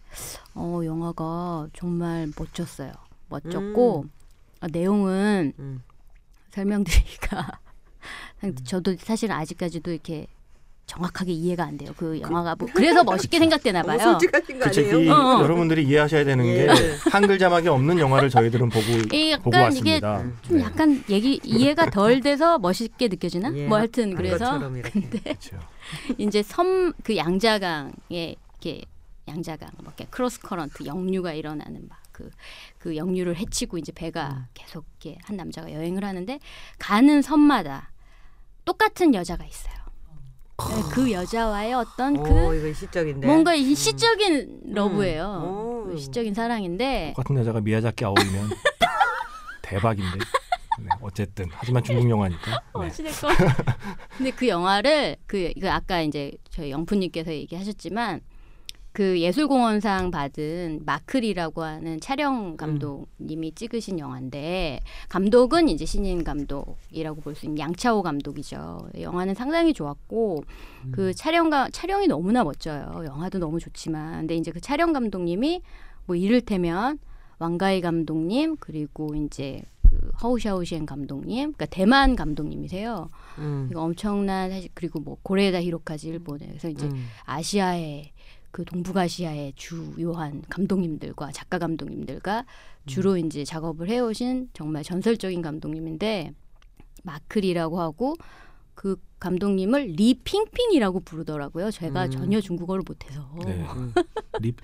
어 영화가 정말 멋졌어요 멋졌고 아, 내용은 음. 설명드리기가 음. 저도 사실 아직까지도 이렇게 정확하게 이해가 안 돼요 그 영화가 뭐 그래서 멋있게 생각되나 너무 봐요. 솔직하신 거그 아니에요? 어, 어. 여러분들이 이해하셔야 되는 예. 게 한글 자막이 없는 영화를 저희들은 보고 이 보고 약간 이게 왔습니다. 좀 네. 약간 얘기 이해가 덜 돼서 멋있게 느껴지나? 예, 뭐 하여튼 한 그래서 이렇게. 그렇죠. 이제 섬 그 양자강에 이렇게 양자강 뭐 이렇게 Crosscurrent 역류가 일어나는 막 그 그 역류를 헤치고 이제 배가 음. 계속 이렇게 한 남자가 여행을 하는데 가는 섬마다 똑같은 여자가 있어요. 네, 그 여자와의 어떤 그 오, 이거 시적인데. 뭔가 이 시적인 love예요. 오. 그 시적인 사랑인데 똑같은 여자가 미야자키 아오이면 대박인데. 네, 어쨌든 하지만 중국 영화니까. 네. 어찌됐건. 근데 그 영화를 그 이거 아까 이제 저희 영프님께서 얘기하셨지만 그 예술공헌상 받은 마클이라고 하는 촬영 감독님이 찍으신 영화인데 감독은 이제 신인 감독이라고 볼 수 있는 양차오 감독이죠. 영화는 상당히 좋았고 그 촬영가 촬영이 너무나 멋져요. 영화도 너무 좋지만 근데 이제 그 촬영 감독님이 뭐 이를테면 왕가이 감독님 그리고 이제 그 허우샤오시엔 감독님, 그러니까 대만 감독님이세요. 음. 이거 엄청난 사실 그리고 뭐 고레에다 히로카즈 일본에 그래서 이제 음. 아시아의 그 동북아시아의 주요한 감독님들과 작가 감독님들과 주로 이제 작업을 해오신 정말 전설적인 감독님인데 마크 리라고 하고 그 감독님을 리핑핑이라고 부르더라고요. 제가 음. 전혀 중국어를 못해서 네. 음. 리,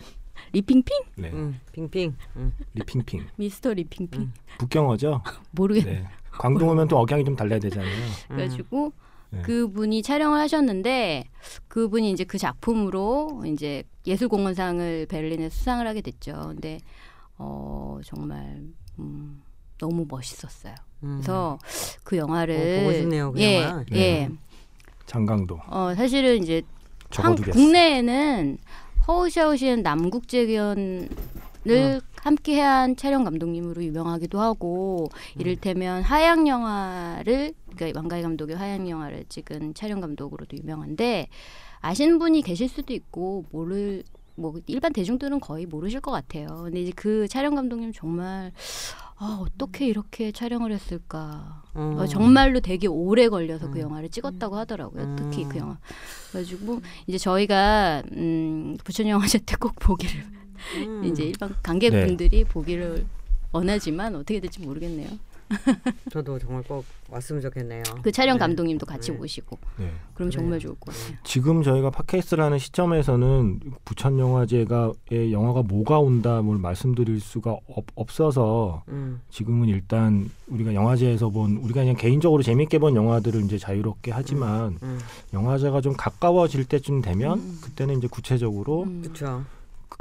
리핑핑 네. 음. 핑핑. 음. 리핑핑. 미스터 리핑핑 음. 북경어죠. 모르겠. 네. 광동어면 또 억양이 좀 달라야 되잖아요. 그래가지고 네. 그분이 촬영을 하셨는데 그분이 이제 그 작품으로 이제 예술공헌상을 베를린에 수상을 하게 됐죠. 근데 어 정말 음, 너무 멋있었어요. 음. 그래서 그 영화를 어, 보고 싶네요, 그 예, 영화. 예. 장강도 어 사실은 이제 한. 국내에는 허우샤오시엔 남국재견 을 음. 함께 한 촬영 감독님으로 유명하기도 하고 음. 이를테면 하양 영화를 그러니까 왕가희 감독의 하양 영화를 찍은 촬영 감독으로도 유명한데 아시는 분이 계실 수도 있고 모를 뭐 일반 대중들은 거의 모르실 것 같아요. 근데 이제 그 촬영 감독님 정말 아 어떻게 이렇게 촬영을 했을까? 어. 어, 정말로 되게 오래 걸려서 그 음. 영화를 찍었다고 하더라고요. 음. 특히 그 영화. 그래가지고 이제 저희가 음, 부천 영화제 때 꼭 보기를 음. 이제 일반 관객분들이 보기를 원하지만 어떻게 될지 모르겠네요. 저도 정말 꼭 왔으면 좋겠네요. 그 촬영 네. 감독님도 같이 네. 오시고 네. 그럼. 정말 좋을 것 같아요. 지금 저희가 팟캐스트를 하는 시점에서는 부천 영화제가 의 영화가 뭐가 온다 뭘 말씀드릴 수가 없, 없어서 음. 지금은 일단 우리가 영화제에서 본 우리가 그냥 개인적으로 재밌게 본 영화들을 이제 자유롭게 하지만 음. 영화제가 좀 가까워질 때쯤 되면 음. 그때는 이제 구체적으로 음. 그렇죠.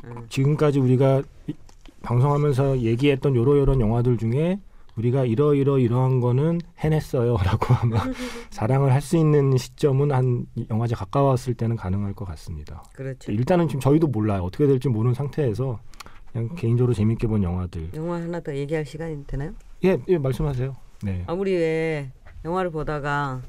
음. 지금까지 우리가 이- 방송하면서 얘기했던 요러 요런 영화들 중에 우리가 이러이러 이러한 거는 해냈어요라고 아마 자랑을 할 수 있는 시점은 한 영화제 가까웠을 때는 가능할 것 같습니다. 그렇죠. 일단은 지금 저희도 몰라요. 어떻게 될지 모르는 상태에서 그냥 개인적으로 재밌게 본 영화들. 영화 하나 더 얘기할 시간이 되나요? 예, 예 말씀하세요. 네. 아, 우리 왜 영화를 보다가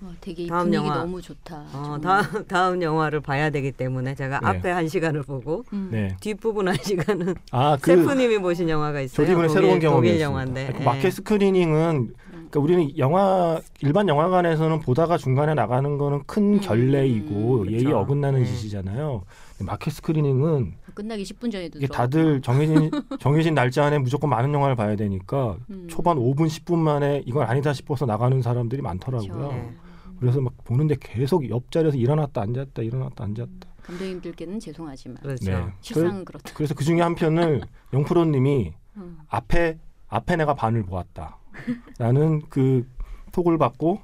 와, 되게 이 다음 분위기 영화. 너무 좋다. 어. 다음 다음 영화를 봐야 되기 때문에 제가 네. 앞에 한 시간을 보고 음. 네. 뒷부분 한 시간은 아, 그 셰프님이 보신 영화가 있어요. 조디분의 새로운 경험이 영화인데. 그 예. 마켓 스크리닝은 그러니까 우리는 영화 일반 영화관에서는 보다가 중간에 나가는 거는 큰 음, 결례이고 음, 예의 그쵸. 어긋나는 네. 짓이잖아요. 마켓 스크리닝은 끝나기 10분 전에도 이게. 다들 정해진 정해진 날짜 안에 무조건 많은 영화를 봐야 되니까 음. 초반 5분 10분 만에 이건 아니다 싶어서 나가는 사람들이 많더라고요. 그렇죠. 네. 그래서 막 보는데 계속 옆자리에서 일어났다 앉았다 일어났다 앉았다. 감독님들께는 죄송하지만 그렇죠. 네. 실상 그렇다. 그래서 그 중에 한 편을 영프로님이 음. 앞에 앞에 내가 반을 보았다라는 그 톡을 받고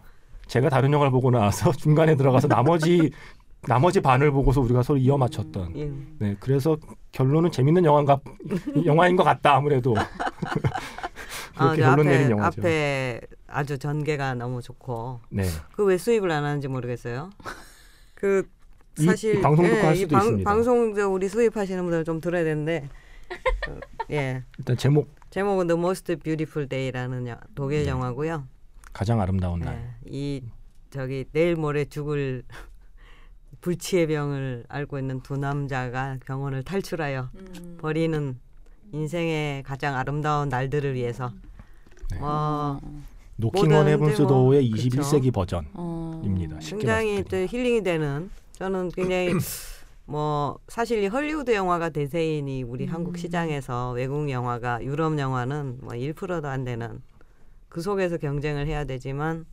제가 다른 영화를 보고 나와서 중간에 들어가서 나머지 나머지 반을 보고서 우리가 서로 이어 맞췄던. 예. 네, 그래서 결론은 재밌는 영화인가 영화인 것 같다 아무래도 아, 그렇게 저 결론 내린 앞에 영화죠. 앞에 아주 전개가 너무 좋고 네, 그 왜 수입을 안 하는지 모르겠어요. 그 이- 사실 이 방송 듣고 할이 수도 방, 있습니다. 방송도 우리 수입하시는 분들 좀 들어야 되는데 그, 예 일단 제목 제목은 The Most Beautiful Day라는 여- 독일 네. 영화고요. 가장 아름다운 날. 예, 이 저기 내일 모레 죽을 불치의 병을 앓고 있는 두 남자가 병원을 탈출하여 음. 버리는 인생의 가장 아름다운 날들을 위해서 네. 와 Knockin' on Heaven's Door의 뭐, 21세기 버전입니다. 어. 굉장히 또. 힐링이 되는 저는 굉장히 뭐 사실 이 헐리우드 영화가 대세이니 우리 한국 시장에서 외국 영화가 유럽 영화는 뭐 1%도 안 되는 그 속에서 경쟁을 해야 되지만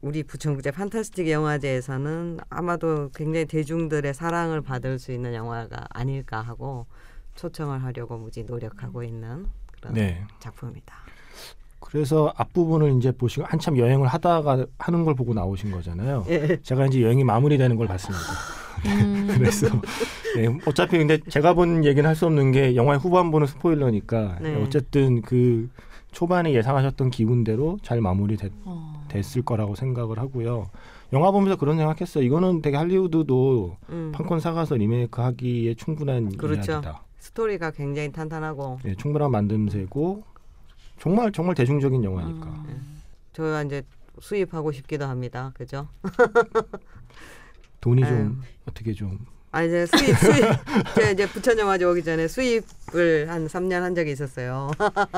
우리 부천국제 판타스틱 영화제에서는 아마도 굉장히 대중들의 사랑을 받을 수 있는 영화가 아닐까 하고 초청을 하려고 무지 노력하고 있는 그런 네. 작품입니다. 그래서 앞부분을 이제 보시고 한참 여행을 하다가 하는 걸 보고 나오신 거잖아요. 예. 제가 이제 여행이 마무리되는 걸 봤습니다. 음. 그래서 네, 어차피 근데 제가 본 얘기는 할 수 없는 게 영화의 후반부는 스포일러니까 네. 어쨌든 그 초반에 예상하셨던 기운대로 잘 마무리됐을 어. 거라고 생각을 하고요. 영화 보면서 그런 생각했어요. 이거는 되게 할리우드도 음. 판권 사가서 리메이크하기에 충분한 그렇죠. 이야기다. 스토리가 굉장히 탄탄하고 네, 충분한 만듦새고 정말 정말 대중적인 영화니까. 어. 저 이제 수입하고 싶기도 합니다. 그죠? 돈이. 좀 어떻게 좀 아 이제 수입 수입 제가 이제 부천 영화제 오기 전에 수입을 한 3년 한 적이 있었어요.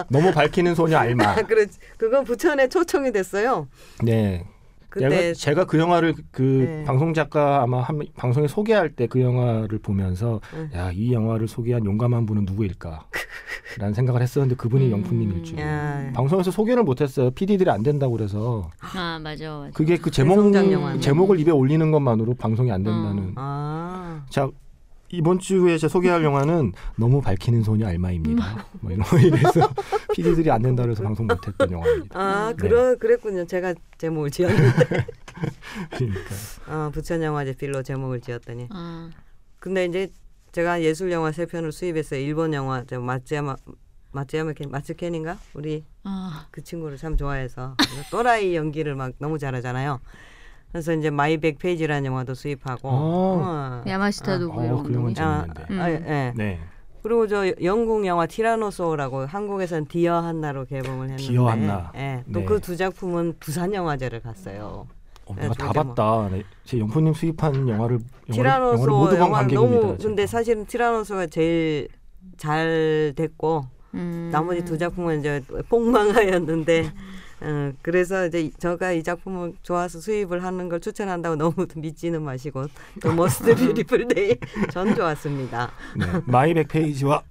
너무 밝히는 소녀 알마. 그래 그건 부천에 초청이 됐어요. 네. 그때 내가 제가 그 영화를 그 네. 방송 작가 아마 한 방송에 소개할 때 그 영화를 보면서 응. 야이 영화를 소개한 용감한 분은 누구일까? 라는 생각을 했었는데 그분이 음. 영프님일 줄. 야, 방송에서 소개를 못했어요. PD들이 안 된다고 그래서 아 맞아 맞아. 그게 그 제목 대성장 영화네. 제목을 입에 올리는 것만으로 방송이 안 된다는. 아자 이번 주에 제가 소개할 영화는 너무 밝히는 소녀 알마입니다. 뭐 이런 거 이래서 PD들이 안 된다 그래서 방송 못했던 영화입니다. 아 네. 그러 그랬군요. 제가 제목을 지었는데 그러니까 아 부천 영화제 필로 제목을 지었더니 아, 근데 이제 제가 예술 영화 세 편을 수입했어요. 일본 영화 저 마츠야마 마츠야마 켄 마츠켄인가 우리 아, 그 친구를 참 좋아해서 또라이 연기를 막 너무 잘하잖아요. 그래서 이제 My Back Page라는 영화도 수입하고. 아. 어. 야마시타도 어, 그 영화는 거. 아, 재밌는데. 음. 아, 예. 네. 그리고 저 영국 영화 Tyrannosaur라고 한국에서는 Dear Hannah로 개봉을 했는데. Dear Hannah. 예. 네. 또그 두 작품은 부산 영화제를 갔어요. 어, 네, 내가 다 뭐- 봤다. 네, 제 영포님 수입한 영화를 Tyrannosaur 영화를 영화. 너무. 근데 사실은 Tyrannosaur가 제일 잘 됐고 음. 나머지 두 작품은 이제 폭망하였는데 어, 그래서 이제 이- 제가 이 작품을 좋아서 수입을 하는 걸 추천한다고 너무 믿지는 마시고 또 Most Beautiful Day 전 좋았습니다. 네. My Back Page와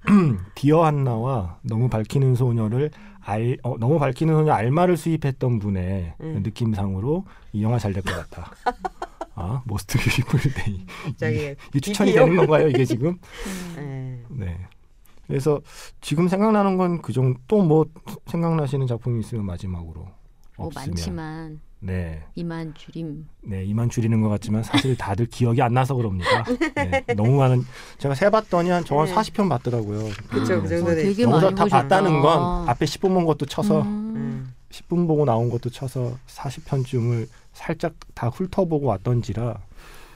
Dear Hannah와 너무 밝히는 소녀를 알 어, 너무 밝히는 소녀 알마를 수입했던 분의 음. 느낌상으로 이 영화 잘 될 것 같다. 아, Most Beautiful Day. 갑자기 이 추천이 비디오. 되는 건가요, 이게 지금? 예. 네. 그래서 지금 생각나는 건 그 정도 또 뭐 생각나시는 작품이 있으면 마지막으로 뭐 없으면 많지만 네. 이만 줄임. 네, 이만 줄이는 것 같지만 사실 다들 기억이 안 나서 그럽니다. 네, 너무 많은 제가 세 봤더니 한 저한 네. 40편 봤더라고요. 그쵸, 그 정도 어, 돼 되게 많이 다 보셨다. 봤다는 건 앞에 10분 본 것도 쳐서 음. 음. 10분 보고 나온 것도 쳐서 40편쯤을 살짝 다 훑어보고 왔던지라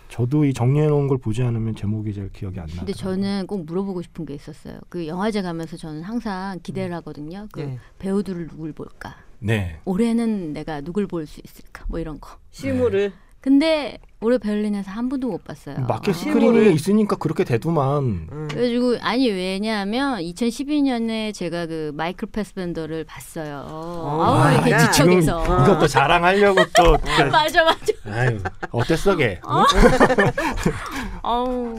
저도 이 정리해 놓은 걸 보지 않으면 제목이 잘 기억이 안 나요. 근데 저는 꼭 물어보고 싶은 게 있었어요. 그 영화제 가면서 저는 항상 기대를 하거든요. 그 네. 배우들을 누굴 볼까? 네. 올해는 내가 누굴 볼 수 있을까? 뭐 이런 거. 실물을 근데 올해 베를린에서 한 분도 못 봤어요. 마켓 아. 스크린이 있으니까 그렇게 되더만. 음. 그래가지고 아니 왜냐하면 2012년에 제가 그 마이클 패스벤더를 봤어요. 아우 아, 이렇게 야. 지척에서. 이것도 자랑하려고 또. 그- 맞아 맞아. 아유 어땠어 걔? 아우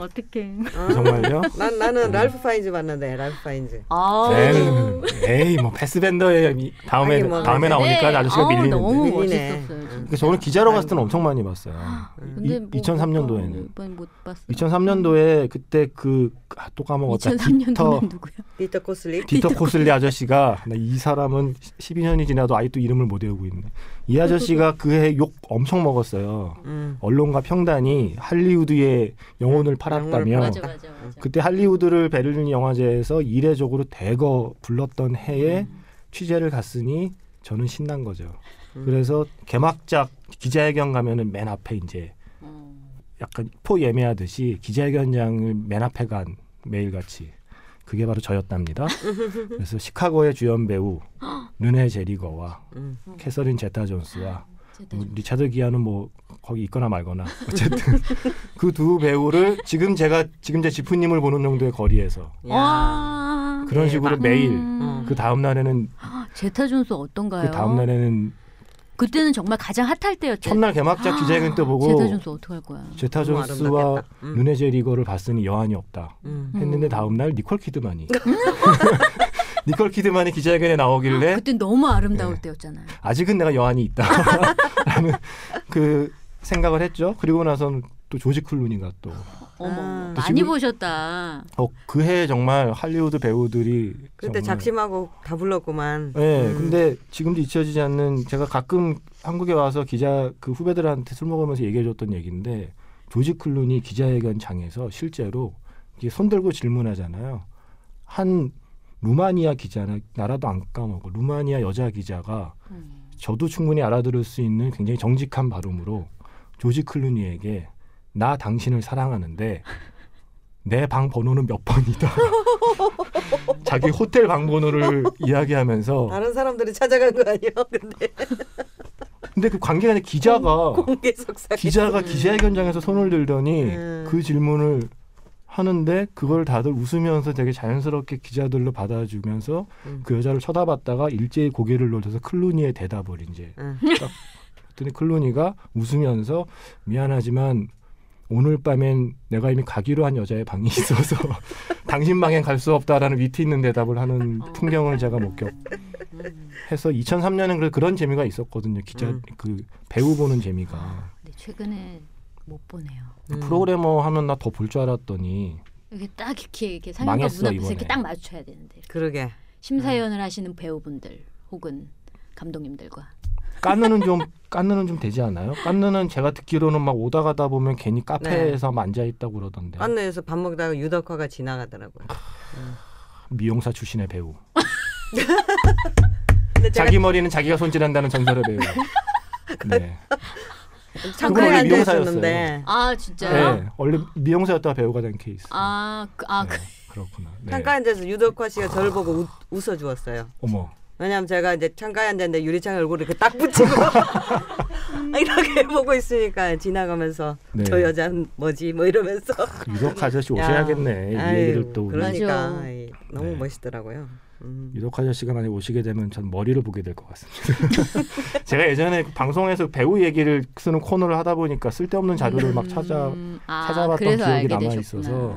어떡해. 정말요? 난 나는 랄프 파인즈 봤는데 랄프 파인즈. 아우. 에이, 에이 뭐 패스밴더에 이- 다음에 하긴 뭐, 다음에 네. 나오니까 네. 아저씨가 아우, 밀리는데. 너무 밀리네. 멋있었어요. 진짜. 그래서 저는 기자로 갔을 때는 엄청 많이 봤어요. 근데 이- 뭐 2003년도에는. 못, 이번 못 봤어요. 2003년도에 그때 그또 까먹었다. 2003년도는 디터 누구야? 디터 코슬릭. 디터 코슬릭 아저씨가 나 이 사람은 12년이 지나도 아직도 이름을 못 외우고 있네. 이 아저씨가 그 해 욕 엄청 먹었어요. 음. 언론과 평단이 할리우드에 영혼을 팔았다며 맞아 맞아 맞아. 그때 할리우드를 베를린 영화제에서 이례적으로 대거 불렀던 해에 취재를 갔으니 저는 신난 거죠. 그래서 개막작 기자회견 가면은 맨 앞에 이제 어. 약간 표 예매하듯이 기자회견장을 맨 앞에 간 매일같이 그게 바로 저였답니다. 그래서 시카고의 주연 배우 르네 젤위거와 음. 캐서린 제타 존스와 제타 뭐 리차드 기어는 뭐 거기 있거나 말거나 어쨌든 그 두 배우를 지금 제가 지금 제 지푸님을 보는 정도의 거리에서. 그런 식으로 매일 음. 그 다음 날에는 제타 존스 어떤가요? 그 다음 날에는 그때는 정말 가장 핫할 때였죠. 첫날 개막작 기자회견 때 보고 제타 존스 어떡할 거야? 제타 존스와. 음. 르네 제 리거를 봤으니 여한이 없다. 음. 했는데 음. 다음 날 니콜 키드만이 니콜 키드만이 기자회견에 나오길래 그때 너무 아름다울 네. 때였잖아요. 아직은 내가 여한이 있다라는 그 생각을 했죠. 그리고 나서는 또 조지 클루니가 또 어머, 아. 많이 지금- 보셨다. 어, 그해 정말 할리우드 배우들이 그때 정말- 작심하고 다 불렀구만. 네, 음. 근데 지금도 잊혀지지 않는 제가 가끔 한국에 와서 기자 그 후배들한테 술 먹으면서 얘기해줬던 얘기인데 조지 클룬이 기자회견장에서 실제로 이게 손 들고 질문하잖아요. 한 루마니아 기자나 나라도 안 까먹어 루마니아 여자 기자가 음. 저도 충분히 알아들을 수 있는 굉장히 정직한 발음으로 조지 클루니에게 나 당신을 사랑하는데 내 방 번호는 몇 번이다. 자기 호텔 방 번호를 이야기하면서 다른 사람들이 찾아간 거 아니야? 근데 근데 그 아니라 기자가 공개 속삭. 기자가 기자회견장에서 손을 들더니 음. 그 질문을 하는데 그걸 다들 웃으면서 되게 자연스럽게 기자들로 받아주면서 음. 그 여자를 쳐다봤다가 일제히 고개를 돌려서 클루니의 대답을 이제 응. 그랬더니 클루니가 웃으면서 미안하지만 오늘 밤엔 내가 이미 가기로 한 여자의 방이 있어서 당신 방엔 갈 수 없다라는 위트 있는 대답을 하는 어. 풍경을 제가 목격해서 음. 2003년엔 그래 그런 재미가 있었거든요. 기자 음. 그 배우 보는 재미가 근데 최근에 못 보네요. 음. 프로그래머 하면 나 더 볼 줄 알았더니 이렇게 딱 이렇게 이렇게 상영관 문 앞에서 이번에. 이렇게 딱 맞춰야 되는데 그러게. 심사위원을 하시는 배우분들 혹은 감독님들과 깐느는 좀 깐느는 좀 되지 않아요? 깐느는 제가 듣기로는 막 오다 가다 보면 괜히 카페에서 만 앉아 있다고 그러던데 깐느에서 밥 먹다가 유덕화가 지나가더라고요. 미용사 출신의 배우 자기 머리는 자기가 손질한다는 전설의 배우 네. 원래 앉아. 있었는데 아 진짜요? 네, 원래 미용사였다가 배우가 된 케이스. 아, 그, 아 그, 네, 그렇구나. 네. 창가에 앉아서 유덕화 씨가 저를 보고 웃, 웃어주었어요. 어머. 왜냐면 제가 이제 창가에 앉았는데 유리창에 얼굴을 이렇게 딱 붙이고 이렇게 보고 있으니까 지나가면서 네. 저 여자는 뭐지 뭐 이러면서 유덕 아저씨 야, 오셔야겠네. 이 아유, 얘기를 또 우리 그러니까. 아이, 너무 네. 멋있더라고요. 음. 유덕 아저씨가 만약 오시게 되면 전 머리를 보게 될 것 같습니다. 제가 예전에 방송에서 배우 얘기를 쓰는 코너를 하다 보니까 쓸데없는 자료를 막 찾아 음, 아, 찾아봤던 기억이 남아. 있어서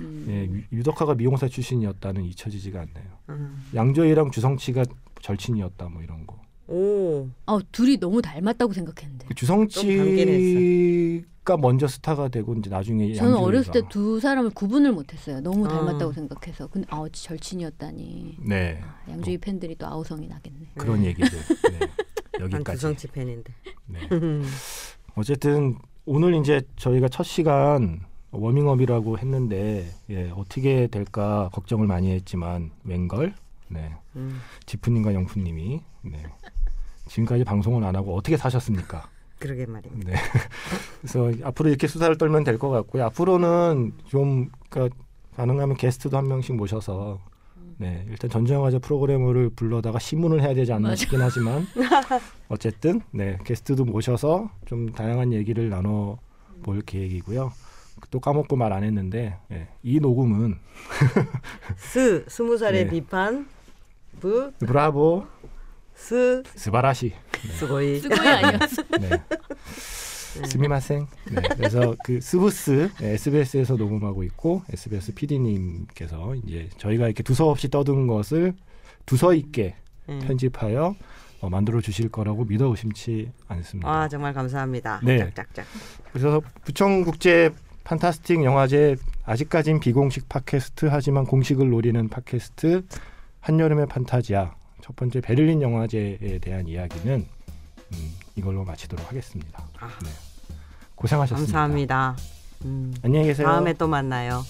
음. 예, 유- 유덕화가 미용사 출신이었다는 잊혀지지가 않네요. 음. 양조이랑 주성치가 절친이었다 뭐 이런 거. 오 어, 둘이 너무 닮았다고 생각했는데. 그 주성치가 먼저 스타가 되고 이제 나중에 저는 양조위가. 어렸을 때 두 사람을 구분을 못했어요. 너무 아. 닮았다고 생각해서. 근데 아 절친이었다니. 네 양조위 팬들이 또 아우성이 나겠네. 그런 얘기들 네. 난 여기까지. 구성치 팬인데. 네. 음. 어쨌든 오늘 이제 저희가 첫 시간 워밍업이라고 했는데 예, 어떻게 될까 걱정을 많이 했지만 웬걸 네. 음. 지프님과 영프님이 네. 지금까지 방송을 안 하고 어떻게 사셨습니까? 그러게 말입니다. 네. 그래서 앞으로 이렇게 수다를 떨면 될 것 같고요. 앞으로는 좀 그러니까 가능하면 게스트도 한 명씩 모셔서 네 일단 전주영화제 프로그램을 불러다가 신문을 해야 되지 않나. 싶긴 하지만 어쨌든 네 게스트도 모셔서 좀 다양한 얘기를 나눠 볼 계획이고요. 또 까먹고 말 안 했는데 예, 이 녹음은 스 스무 살의 네. 비판 부 브라보 스 すばらしい すごい すごい 아니었어. 네. すみません. 네. 그래서 그 스부스 네, SBS에서 녹음하고 있고 SBS PD님께서 이제 저희가 이렇게 두서없이 떠든 것을 두서 있게 음. 편집하여 어, 만들어 주실 거라고 믿어 의심치 않습니다. 아 정말 감사합니다. 네. 짝짝짝. 그래서 부천국제 판타스틱 영화제 아직까진 비공식 팟캐스트 하지만 공식을 노리는 팟캐스트 한여름의 판타지야 첫 번째 베를린 영화제에 대한 이야기는 음, 이걸로 마치도록 하겠습니다. 아. 네. 고생하셨습니다. 감사합니다. 음. 안녕히 계세요. 다음에 또 만나요.